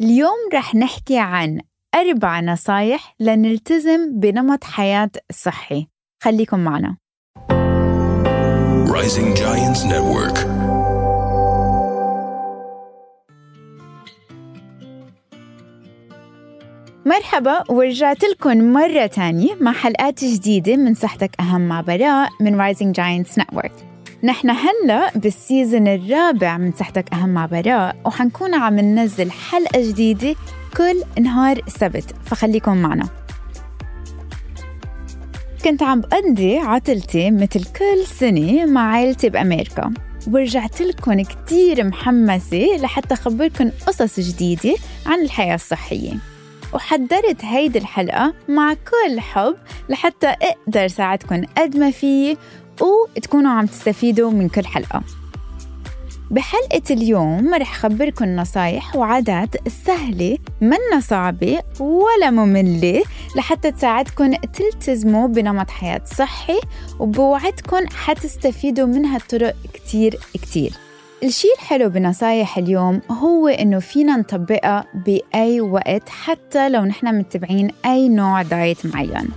اليوم رح نحكي عن أربع نصايح لنلتزم بنمط حياة صحي. خليكم معنا. Rising Giants Network. مرحبا ورجعت لكم مرة تانية مع حلقات جديدة من صحتك أهم مع براء من Rising Giants Network. نحن هلا بالسيزن الرابع من صحتك أهم مع براء وحنكون عم ننزل حلقة جديدة كل نهار سبت فخليكم معنا. كنت عم بقضي عطلتي مثل كل سنة مع عائلتي بأمريكا ورجعت لكم كتير محمسة لحتى أخبركم قصص جديدة عن الحياة الصحية. وحضرت هيدي الحلقة مع كل حب لحتى أقدر ساعدكم قد ما فيي وتكونوا عم تستفيدوا من كل حلقة. بحلقة اليوم رح خبركم نصايح وعادات سهلة منا صعبة ولا مملة لحتى تساعدكم تلتزموا بنمط حياة صحي وبوعدكم حتستفيدوا من هالطرق كتير كتير. الشيء الحلو بنصايح اليوم هو إنه فينا نطبقها بأي وقت حتى لو نحن متبعين أي نوع دايت معين.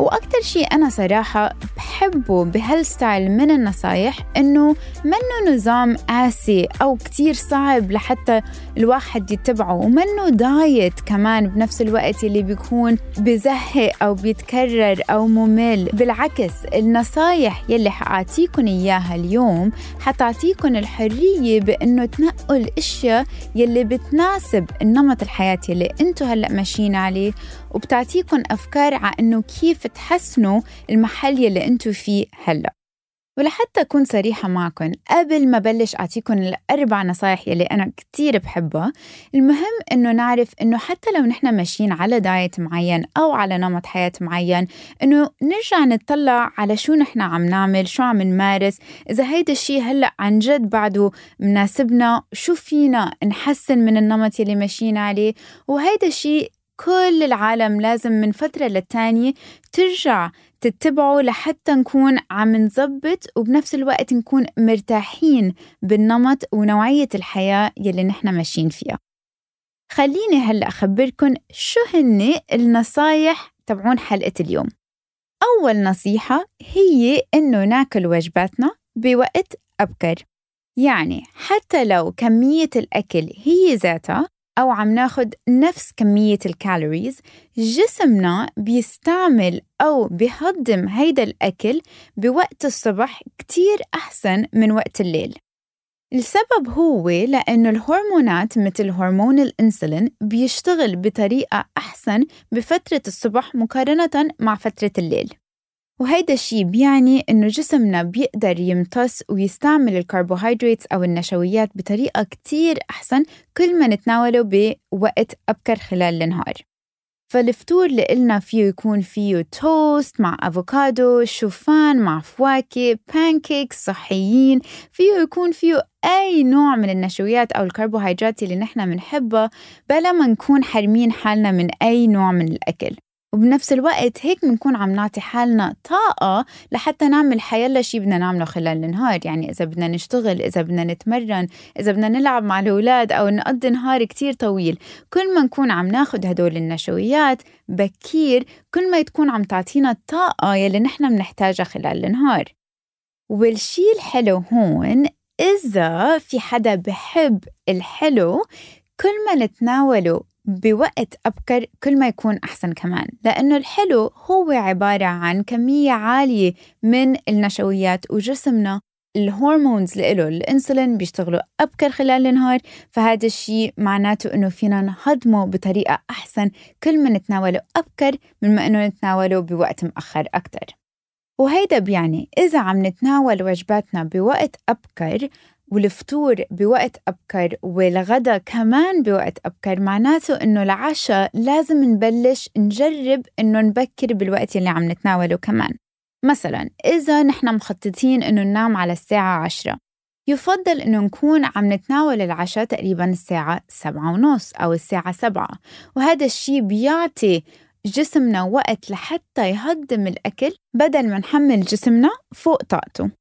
وأكتر شيء أنا صراحة بحبه بهالستايل من النصايح إنه منه نظام قاسي أو كتير صعب لحتى الواحد يتبعه ومنه دايت كمان بنفس الوقت اللي بيكون بزهق أو بيتكرر أو ممل. بالعكس النصايح يلي حأعطيكم إياها اليوم حتعطيكم الحرية بإنه تنقوا الأشياء يلي بتناسب النمط الحياة يلي أنتو هلأ ماشيين عليه وبتعطيكم أفكار على إنه كيف تحسنوا المحل يلي انتو فيه هلأ. ولحتى أكون صريحة معكم قبل ما بلش أعطيكم الأربع نصايح يلي أنا كتير بحبها المهم إنه نعرف إنه حتى لو نحن ماشيين على دايت معين أو على نمط حياة معين إنه نرجع نطلع على شو نحن عم نعمل شو عم نمارس. إذا هيدا الشيء هلأ عن جد بعده مناسبنا شو فينا نحسن من النمط يلي ماشيين عليه؟ وهيدا الشيء كل العالم لازم من فترة للتانية ترجع تتبعه لحتى نكون عم نظبط وبنفس الوقت نكون مرتاحين بالنمط ونوعية الحياة يلي نحن ماشيين فيها. خليني هلأ أخبركم شو هن النصايح تبعون حلقة اليوم. أول نصيحة هي إنه ناكل وجباتنا بوقت أبكر. يعني حتى لو كمية الأكل هي ذاتها أو عم ناخد نفس كمية الكالوريز. جسمنا بيستعمل أو بيهضم هيدا الأكل بوقت الصبح كتير أحسن من وقت الليل. السبب هو لأنه الهرمونات مثل هرمون الإنسولين بيشتغل بطريقة أحسن بفترة الصبح مقارنة مع فترة الليل. وهيدا الشيء بيعني إنه جسمنا بيقدر يمتص ويستعمل الكربوهيدرات أو النشويات بطريقة كتير أحسن كل ما نتناوله بوقت أبكر خلال النهار. فالفطور اللي قلنا فيه يكون فيه توست مع أفوكادو شوفان مع فواكه pancakes صحيين فيه يكون فيه أي نوع من النشويات أو الكربوهيدرات اللي نحن بنحبها بلا ما نكون حارمين حالنا من أي نوع من الأكل. وبنفس الوقت هيك بنكون عم نعطي حالنا طاقة لحتى نعمل حيلا شي بدنا نعمله خلال النهار. يعني إذا بدنا نشتغل إذا بدنا نتمرن إذا بدنا نلعب مع الأولاد أو نقضي نهار كتير طويل كل ما نكون عم ناخد هدول النشويات بكير كل ما تكون عم تعطينا الطاقة يلي نحن بنحتاجها خلال النهار. والشي الحلو هون إذا في حدا بحب الحلو كل ما نتناوله بوقت أبكر كل ما يكون أحسن كمان لأنه الحلو هو عبارة عن كمية عالية من النشويات وجسمنا الهرمونز اللي له الإنسولين بيشتغلوا أبكر خلال النهار فهذا الشيء معناته إنه فينا نهضمه بطريقة أحسن كل ما نتناوله أبكر من ما إنه نتناوله بوقت مأخر أكثر وهيدا بيعني إذا عم نتناول وجباتنا بوقت أبكر والفطور بوقت أبكر والغدا كمان بوقت أبكر. معناته إنه العشاء لازم نبلش نجرب إنه نبكر بالوقت اللي عم نتناوله كمان. مثلا إذا نحن مخططين إنه ننام على الساعة عشرة يفضل إنه نكون عم نتناول العشاء تقريبا الساعة سبعة ونص أو الساعة سبعة. وهذا الشيء بيعطي جسمنا وقت لحتى يهضم الأكل بدل ما نحمل جسمنا فوق طاقته.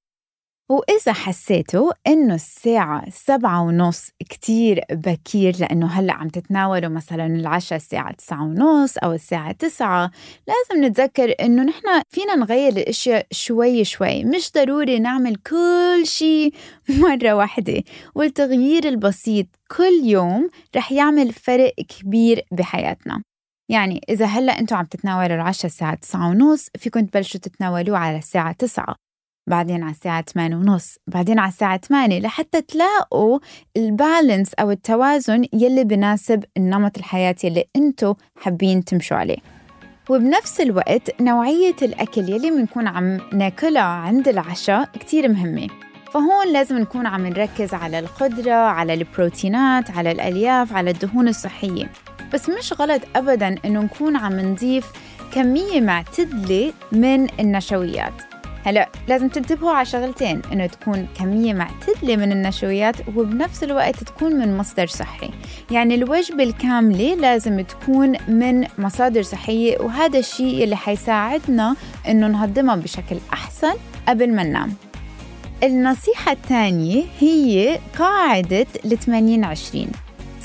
وإذا حسيتوا إنه الساعة سبعة ونص كتير بكير لأنه هلأ عم تتناولوا مثلا العشاء الساعة تسعة ونص أو الساعة تسعة لازم نتذكر إنه نحن فينا نغير الأشياء شوي شوي مش ضروري نعمل كل شيء مرة واحدة. والتغيير البسيط كل يوم رح يعمل فرق كبير بحياتنا. يعني إذا هلأ أنتم عم تتناولوا العشاء الساعة تسعة ونص فيكم تبلشوا تتناولوه على الساعة تسعة. بعدين على الساعة 8 ونص. بعدين على الساعة 8 لحتى تلاقوا البالانس أو التوازن يلي بناسب النمط الحياتي اللي انتو حابين تمشوا عليه. وبنفس الوقت نوعية الأكل يلي بنكون عم ناكلها عند العشاء كتير مهمة. فهون لازم نكون عم نركز على الخضرة على البروتينات على الألياف على الدهون الصحية. بس مش غلط أبدا إنه نكون عم نضيف كمية معتدلة من النشويات. هلا لازم تنتبهوا على شغلتين إنه تكون كمية معتدلة من النشويات وبنفس الوقت تكون من مصدر صحي. يعني الوجبة الكاملة لازم تكون من مصادر صحية وهذا الشيء اللي حيساعدنا إنه نهضمها بشكل أحسن قبل ما ننام. النصيحة الثانية هي قاعدة ال 80 20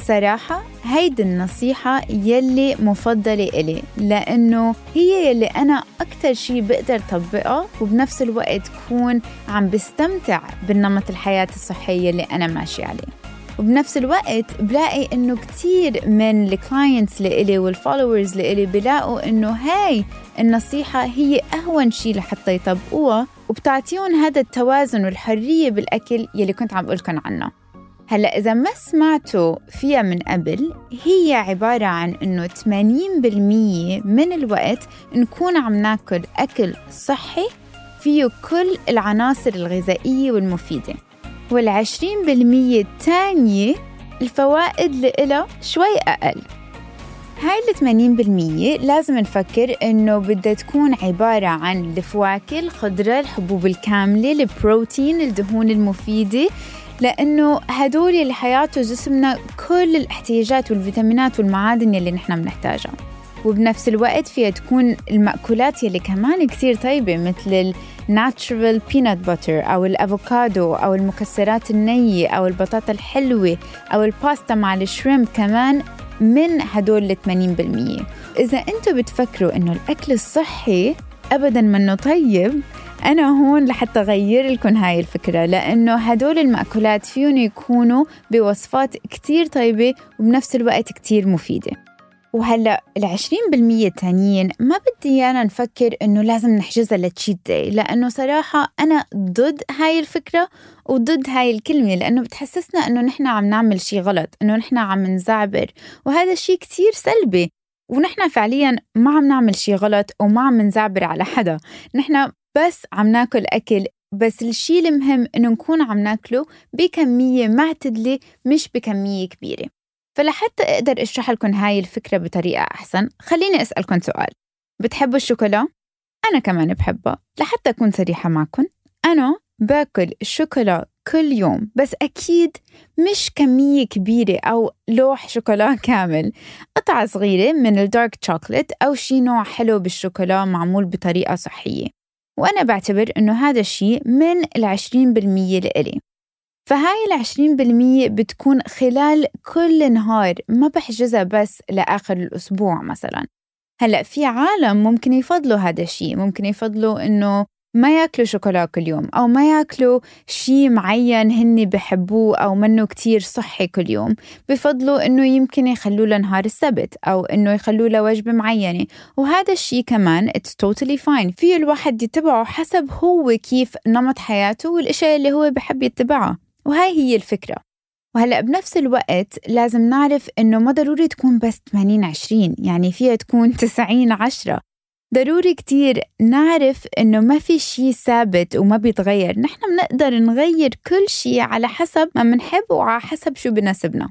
صراحة هيدي النصيحة يلي مفضلة إلي لأنه هي يلي أنا أكتر شي بقدر طبقها وبنفس الوقت كون عم بستمتع بالنمط الحياة الصحية اللي أنا ماشي عليه. وبنفس الوقت بلاقي إنه كثير من ال clients لإلي وال followers لإلي بلاقوا إنه هاي النصيحة هي أهون شيء لحتى يطبقوها وبتعطيهم هذا التوازن والحرية بالأكل يلي كنت عم بقولكم عنه. هلا إذا ما سمعتوا فيها من قبل هي عبارة عن إنه 80% من الوقت نكون عم ناكل أكل صحي فيه كل العناصر الغذائية والمفيدة والعشرين بالمية الثانية الفوائد لإلها شوي أقل. هاي الثمانين بالمية لازم نفكر إنه بدها تكون عبارة عن الفواكه الخضرة الحبوب الكاملة البروتين الدهون المفيدة لأنه هدول اللي حيعطوا جسمنا كل الاحتياجات والفيتامينات والمعادن اللي نحن بنحتاجها. وبنفس الوقت فيها تكون المأكولات يلي كمان كثير طيبة مثل ال natural peanut butter أو الأفوكادو أو المكسرات النية أو البطاطا الحلوة أو الباستا مع ال shrimp كمان من هدول ال 80% إذا أنتم بتفكروا إنه الأكل الصحي أبدا منه طيب أنا هون لحتى أغير لكم هاي الفكرة لأنه هدول المأكولات فيهم يكونوا بوصفات كتير طيبة وبنفس الوقت كتير مفيدة. وهلأ العشرين بالمية التانيين ما بدي أنا نفكر إنه لازم نحجزها لتشيت داي لأنه صراحة أنا ضد هاي الفكرة وضد هاي الكلمة لأنه بتحسسنا إنه نحن عم نعمل شي غلط إنه نحن عم نزعبر وهذا الشي كتير سلبي. ونحن فعليا ما عم نعمل شي غلط وما عم نزعبر على حدا. نحن بس عم ناكل أكل. بس الشيء المهم إنه نكون عم ناكله بكمية معتدلة مش بكمية كبيرة. فلحتى أقدر أشرح لكم هاي الفكرة بطريقة أحسن خليني أسألكم سؤال. بتحبوا الشوكولا؟ أنا كمان بحبها. لحتى أكون صريحة معكم أنا باكل الشوكولا كل يوم بس أكيد مش كمية كبيرة أو لوح شوكولا كامل. قطعة صغيرة من الدارك شوكولات أو شي نوع حلو بالشوكولا معمول بطريقة صحية. وأنا بعتبر إنه هذا الشيء من العشرين بالمية لإلي. فهاي العشرين بالمية بتكون خلال كل نهار ما بحجزها بس لآخر الأسبوع مثلا. هلأ في عالم ممكن يفضلوا هذا الشيء ممكن يفضلوا إنه ما ياكلوا شوكولا كل يوم أو ما ياكلوا شيء معين هن بحبوه أو منه كتير صحي كل يوم بفضلوا إنه يمكن يخلوه لنهار السبت أو إنه يخلوه لوجبة معينة. وهذا الشيء كمان it's totally fine. في الواحد يتبعه حسب هو كيف نمط حياته والأشياء اللي هو بحب يتبعها. وهاي هي الفكرة. وهلأ بنفس الوقت لازم نعرف إنه ما ضروري تكون بس 80 20 يعني فيها تكون 90 10 ضروري كتير نعرف إنه ما في شيء ثابت وما بيتغير. نحن بنقدر نغير كل شيء على حسب ما بنحب وعلى حسب شو بناسبنا.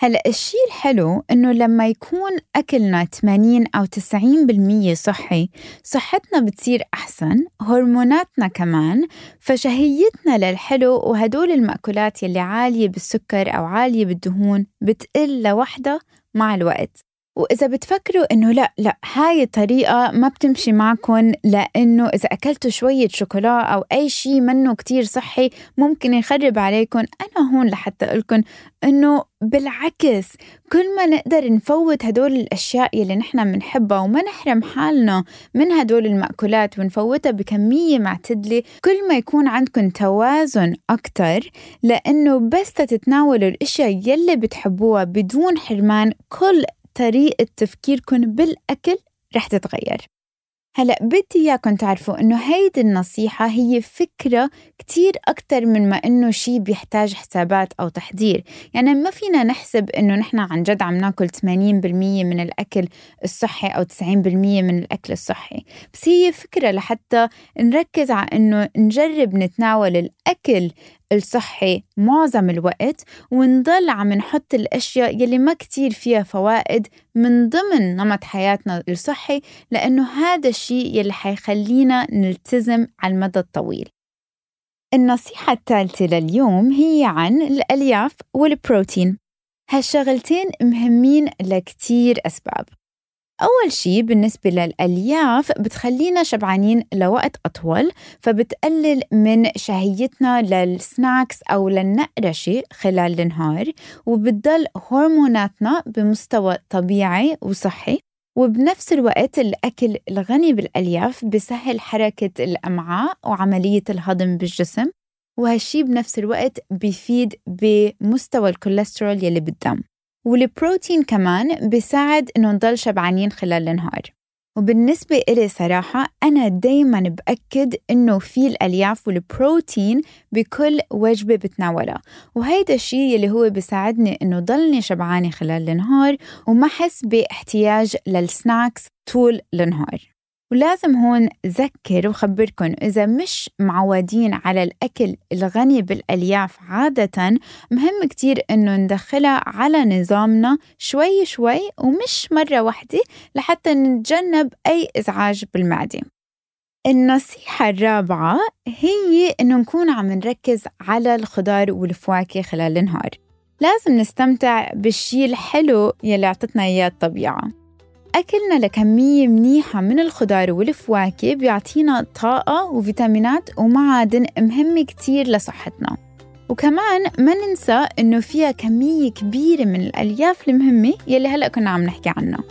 هلأ الشيء الحلو إنه لما يكون أكلنا 80 أو 90% صحي صحتنا بتصير أحسن هرموناتنا كمان فشهيتنا للحلو وهدول المأكولات يلي عالية بالسكر أو عالية بالدهون بتقل لوحدها مع الوقت. وإذا بتفكروا إنه لا لا هاي الطريقة ما بتمشي معكم لأنه إذا أكلتوا شوية شوكولا أو أي شيء منه كتير صحي ممكن يخرب عليكم أنا هون لحتى أقولكم إنه بالعكس كل ما نقدر نفوت هدول الأشياء يلي نحن بنحبها وما نحرم حالنا من هدول المأكولات ونفوتها بكمية معتدلة كل ما يكون عندكم توازن أكتر لأنه بس تتناولوا الأشياء يلي بتحبوها بدون حرمان كل طريقة تفكيركم بالأكل رح تتغير. هلأ بدي اياكم تعرفوا إنه هيدي النصيحة هي فكرة كتير أكتر من ما إنه شيء بيحتاج حسابات أو تحضير، يعني ما فينا نحسب إنه نحن عن جد عم ناكل 80% من الأكل الصحي أو 90% من الأكل الصحي، بس هي فكرة لحتى نركز على إنه نجرب نتناول الأكل الصحي معظم الوقت ونضل عم نحط الأشياء يلي ما كتير فيها فوائد من ضمن نمط حياتنا الصحي لأنه هذا الشيء يلي حيخلينا نلتزم على المدى الطويل. النصيحة الثالثة لليوم هي عن الألياف والبروتين. هالشغلتين مهمين لكتير أسباب. أول شي بالنسبة للألياف بتخلينا شبعانين لوقت أطول فبتقلل من شهيتنا للسناكس أو للنقرشة خلال النهار وبتضل هرموناتنا بمستوى طبيعي وصحي. وبنفس الوقت الأكل الغني بالألياف بسهل حركة الأمعاء وعملية الهضم بالجسم وهالشي بنفس الوقت بيفيد بمستوى الكوليسترول يلي بالدم. والبروتين كمان بيساعد إنه نضل شبعانين خلال النهار. وبالنسبة إلي صراحة أنا دايما بأكد إنه في الألياف والبروتين بكل وجبة بتناولها. وهيدا الشيء اللي هو بيساعدني إنه ضلني شبعانة خلال النهار وما أحس بإحتياج للسناكس طول النهار. ولازم هون ذكر وخبركن إذا مش معودين على الأكل الغني بالألياف عادة مهم كتير إنه ندخلها على نظامنا شوي شوي ومش مرة واحدة لحتى نتجنب أي إزعاج بالمعدة. النصيحة الرابعة هي إنه نكون عم نركز على الخضار والفواكه خلال النهار. لازم نستمتع بالشي الحلو يلي عطتنا إياه الطبيعة. أكلنا لكمية منيحة من الخضار والفواكه بيعطينا طاقة وفيتامينات ومعادن مهمة كتير لصحتنا. وكمان ما ننسى إنه فيها كمية كبيرة من الألياف المهمة يلي هلأ كنا عم نحكي عنها.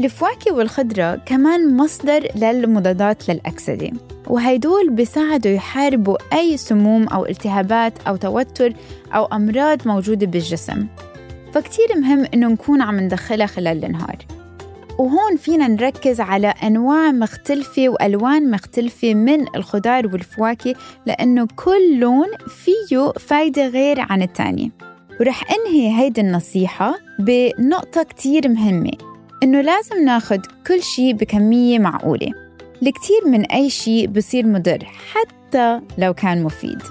الفواكه والخضرة كمان مصدر للمضادات للأكسدة وهيدول بيساعدوا يحاربوا أي سموم أو التهابات أو توتر أو أمراض موجودة بالجسم. فكتير مهم إنه نكون عم ندخلها خلال النهار. وهون فينا نركز على أنواع مختلفة وألوان مختلفة من الخضار والفواكه لأنه كل لون فيه فايدة غير عن التاني ورح أنهي هيدي النصيحة بنقطة كتير مهمة إنه لازم ناخد كل شيء بكمية معقولة. الكثير من أي شيء بصير مضر حتى لو كان مفيد.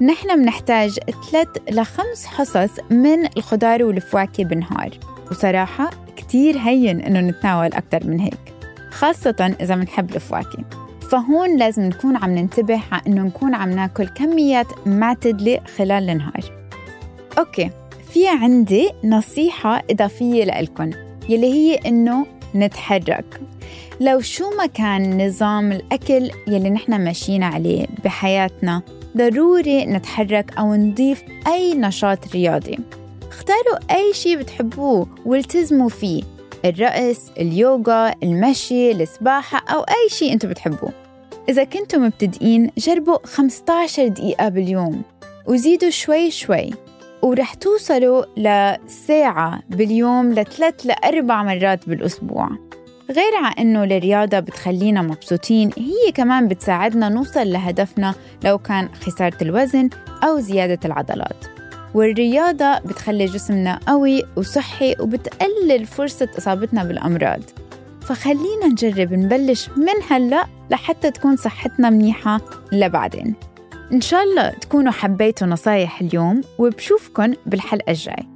نحن بنحتاج ثلاث لخمس حصص من الخضار والفواكه بالنهار وصراحة كتير هين إنه نتناول أكتر من هيك خاصة إذا بنحب الفواكه. فهون لازم نكون عم ننتبه على إنه نكون عم ناكل كميات معتدلة خلال النهار. أوكي في عندي نصيحة إضافية لإلكن يلي هي إنه نتحرك. لو شو ما كان نظام الأكل يلي نحن ماشيين عليه بحياتنا ضروري نتحرك أو نضيف أي نشاط رياضي. اختاروا أي شيء بتحبوه والتزموا فيه الرقص، اليوغا، المشي، السباحة أو أي شيء أنتم بتحبوه. إذا كنتم مبتدئين جربوا 15 دقيقة باليوم وزيدوا شوي شوي. ورح توصلوا لساعة باليوم لثلاث لأربع مرات بالأسبوع. غير عن إنه الرياضة بتخلينا مبسوطين هي كمان بتساعدنا نوصل لهدفنا لو كان خسارة الوزن أو زيادة العضلات. والرياضة بتخلي جسمنا قوي وصحي وبتقلل فرصة إصابتنا بالأمراض. فخلينا نجرب نبلش من هلأ لحتى تكون صحتنا منيحة لبعدين. إن شاء الله تكونوا حبيتوا نصايح اليوم وبشوفكن بالحلقة الجاي.